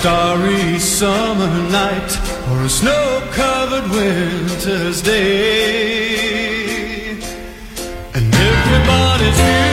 starry summer night or a snow-covered winter's day. And everybody's here.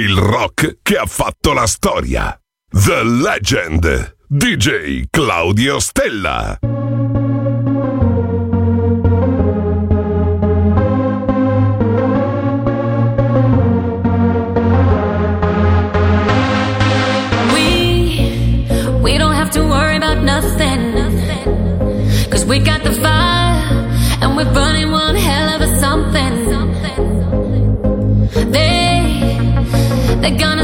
il rock che ha fatto la storia. The Legend. DJ Claudio Stella. we got the fire and we're burning they're gonna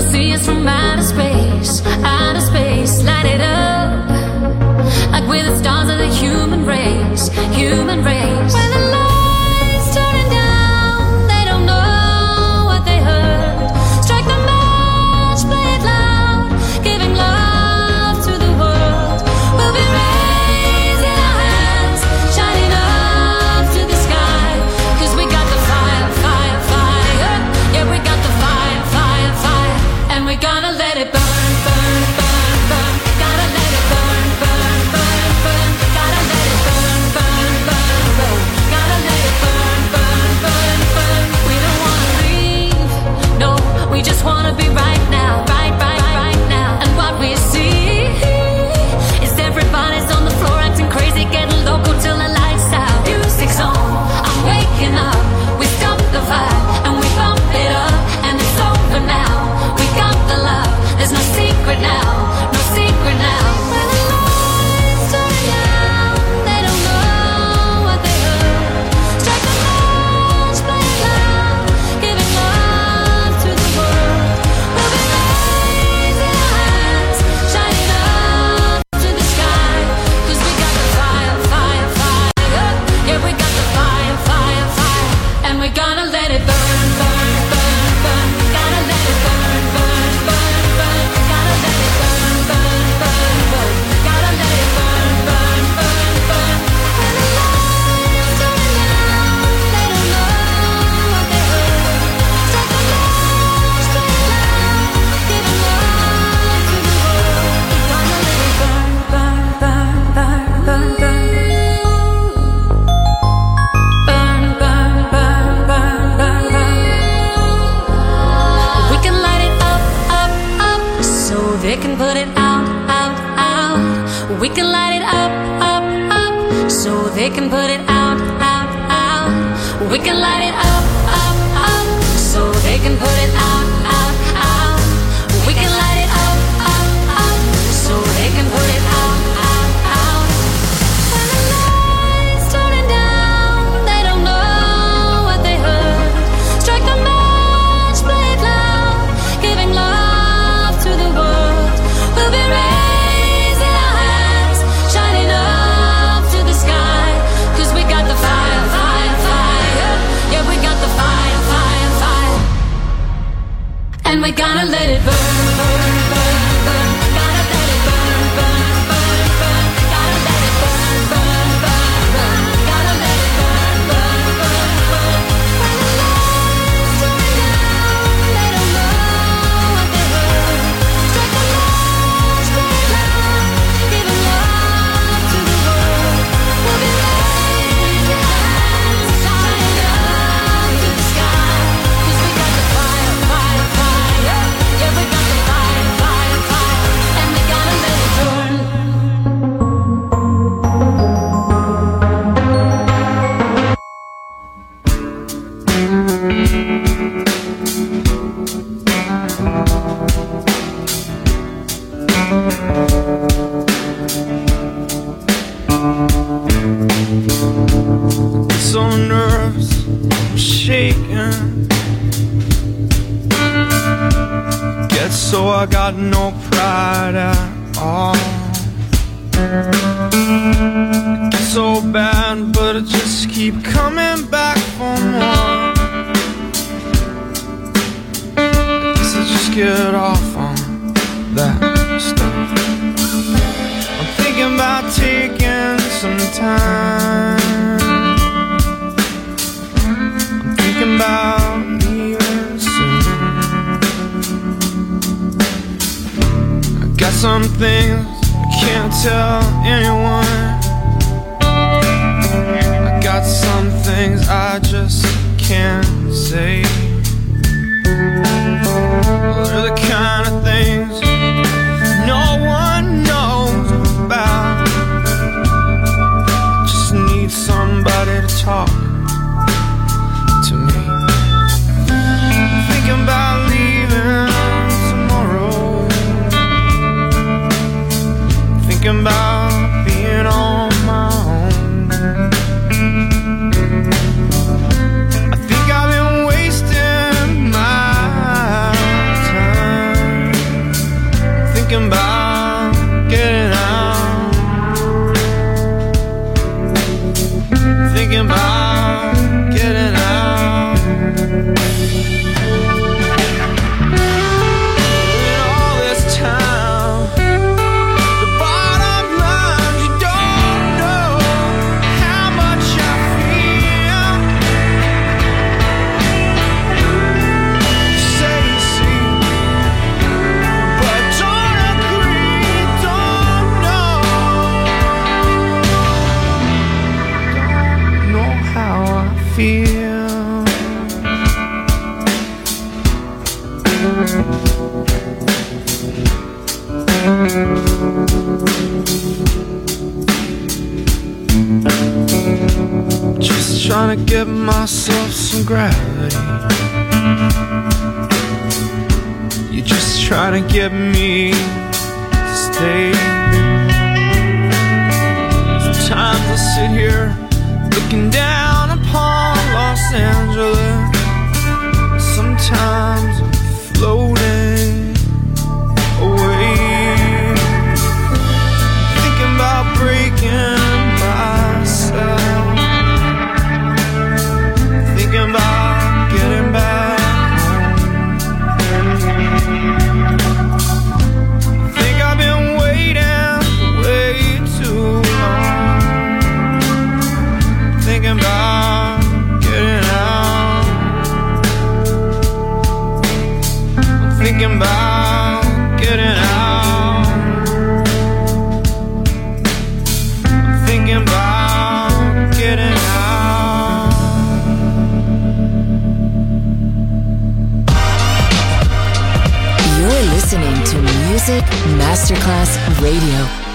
I got some things I can't tell anyone. I got some things I just can't say. Give myself some gravity. You're just trying to get me to stay. Sometimes I sit here looking down upon Los Angeles. Sometimes I'm floating away. Thinking about breaking Masterclass Radio.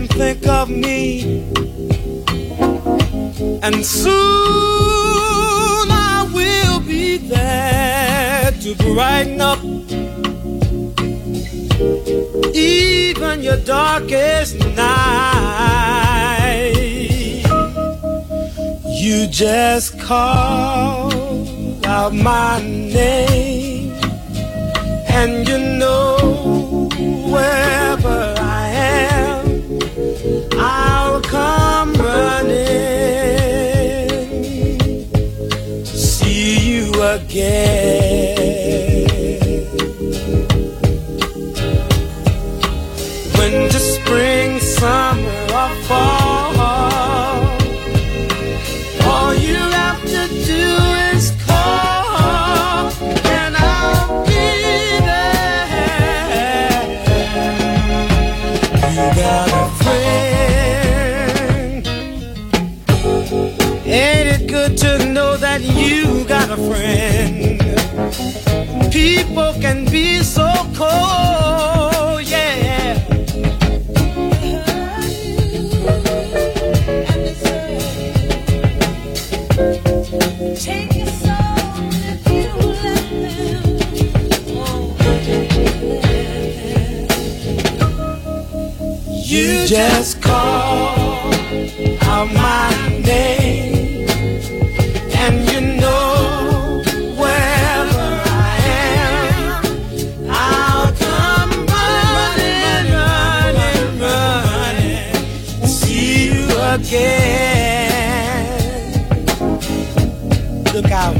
And think of me. And soon I will be there to brighten up even your darkest night. You just call out my name and you know wherever come running to see you again. People can be so cold, yeah. Take your soul if you let them. You just call out my again. Look out.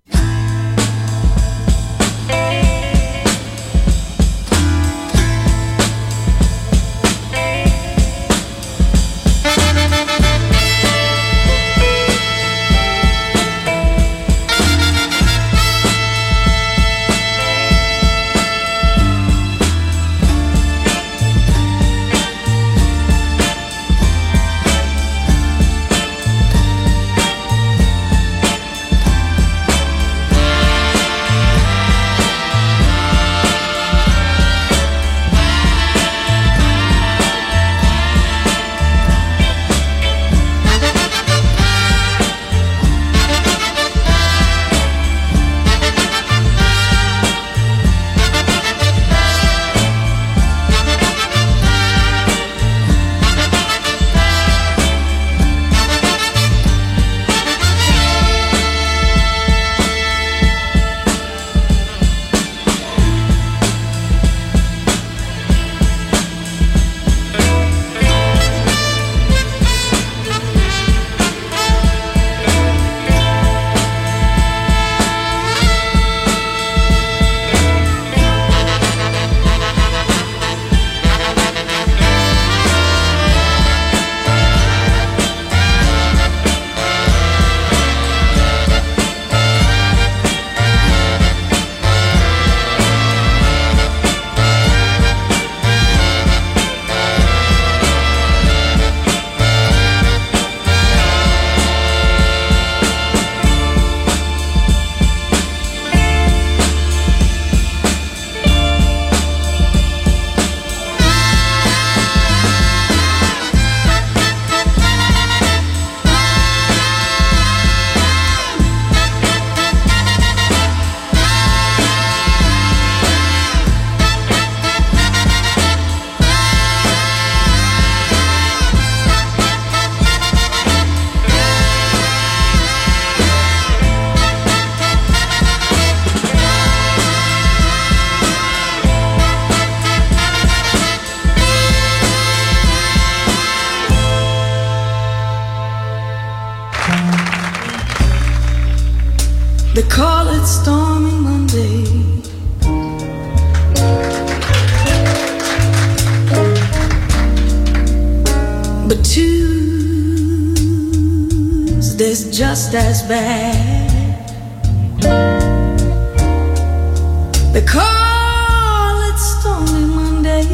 They call it Stormy Monday.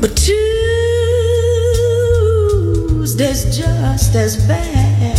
But Tuesday's just as bad.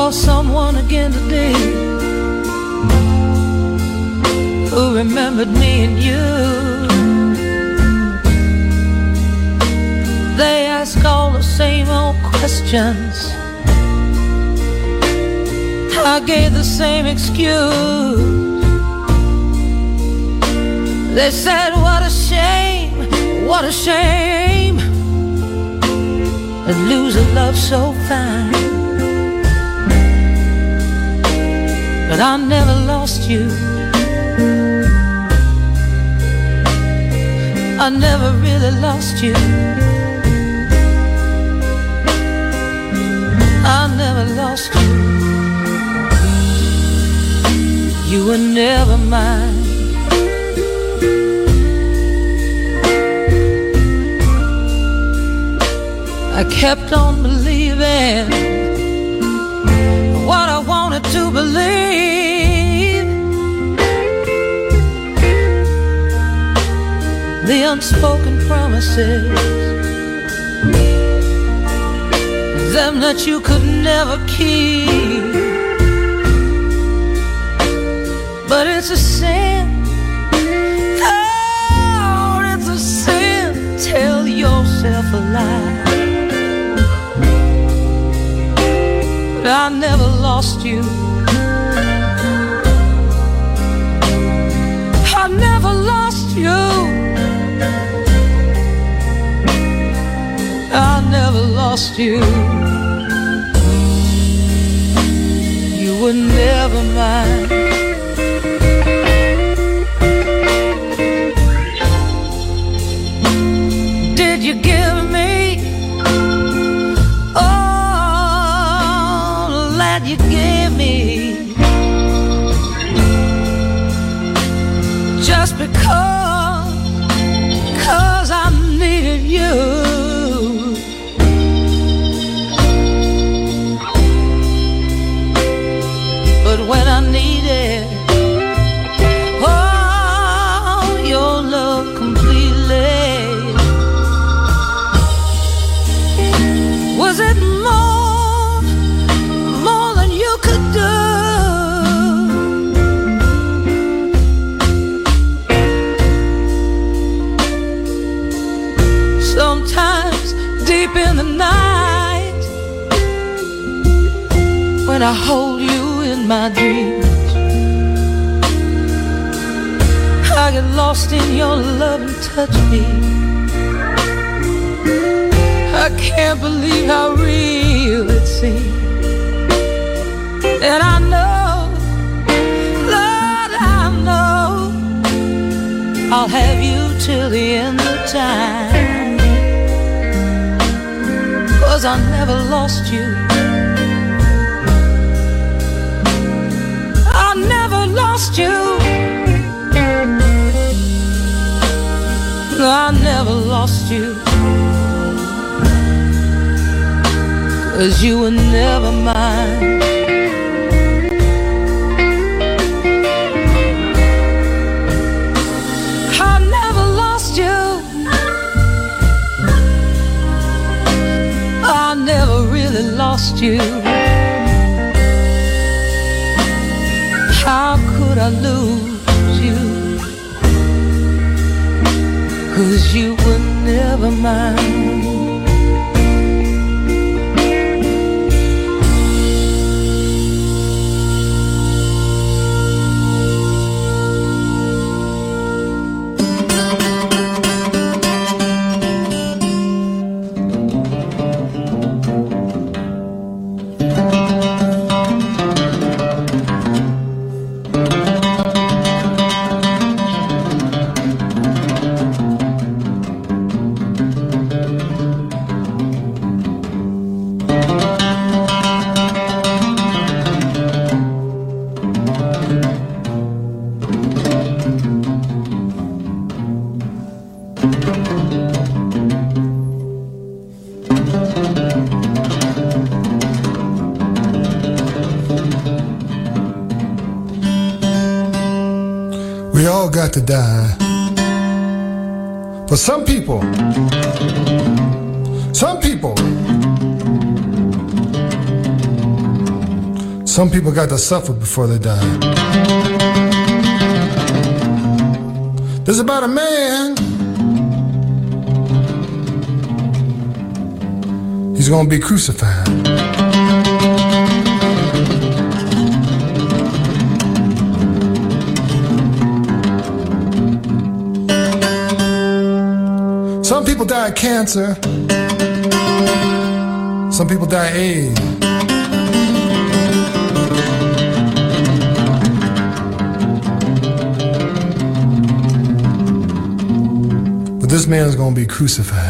Saw someone again today who remembered me and you. They ask all the same old questions. I gave the same excuse. They said, What a shame, what a shame to lose a love so fine. But I never lost you. I never really lost you. I never lost you. You were never mine. I kept on believing to believe. The unspoken promises, them that you could never keep. But it's a sin. Oh, it's a sin. Tell yourself a lie. I never lost you. I never lost you. I never lost you. You were never mine. Just when I hold you in my dreams, I get lost in your love and touch me. I can't believe how real it seems. And I know, Lord, I know I'll have you till the end of time. Cause I never lost you. Lost you. No, I never lost you. Cause you were never mine. I never lost you. I never really lost you. I lose you? Cause you were never mine. We all got to die. But some people, some people, some people got to suffer before they die. There's about a man He's going to be crucified. Some people die of cancer. Some people die of AIDS. But this man is going to be crucified.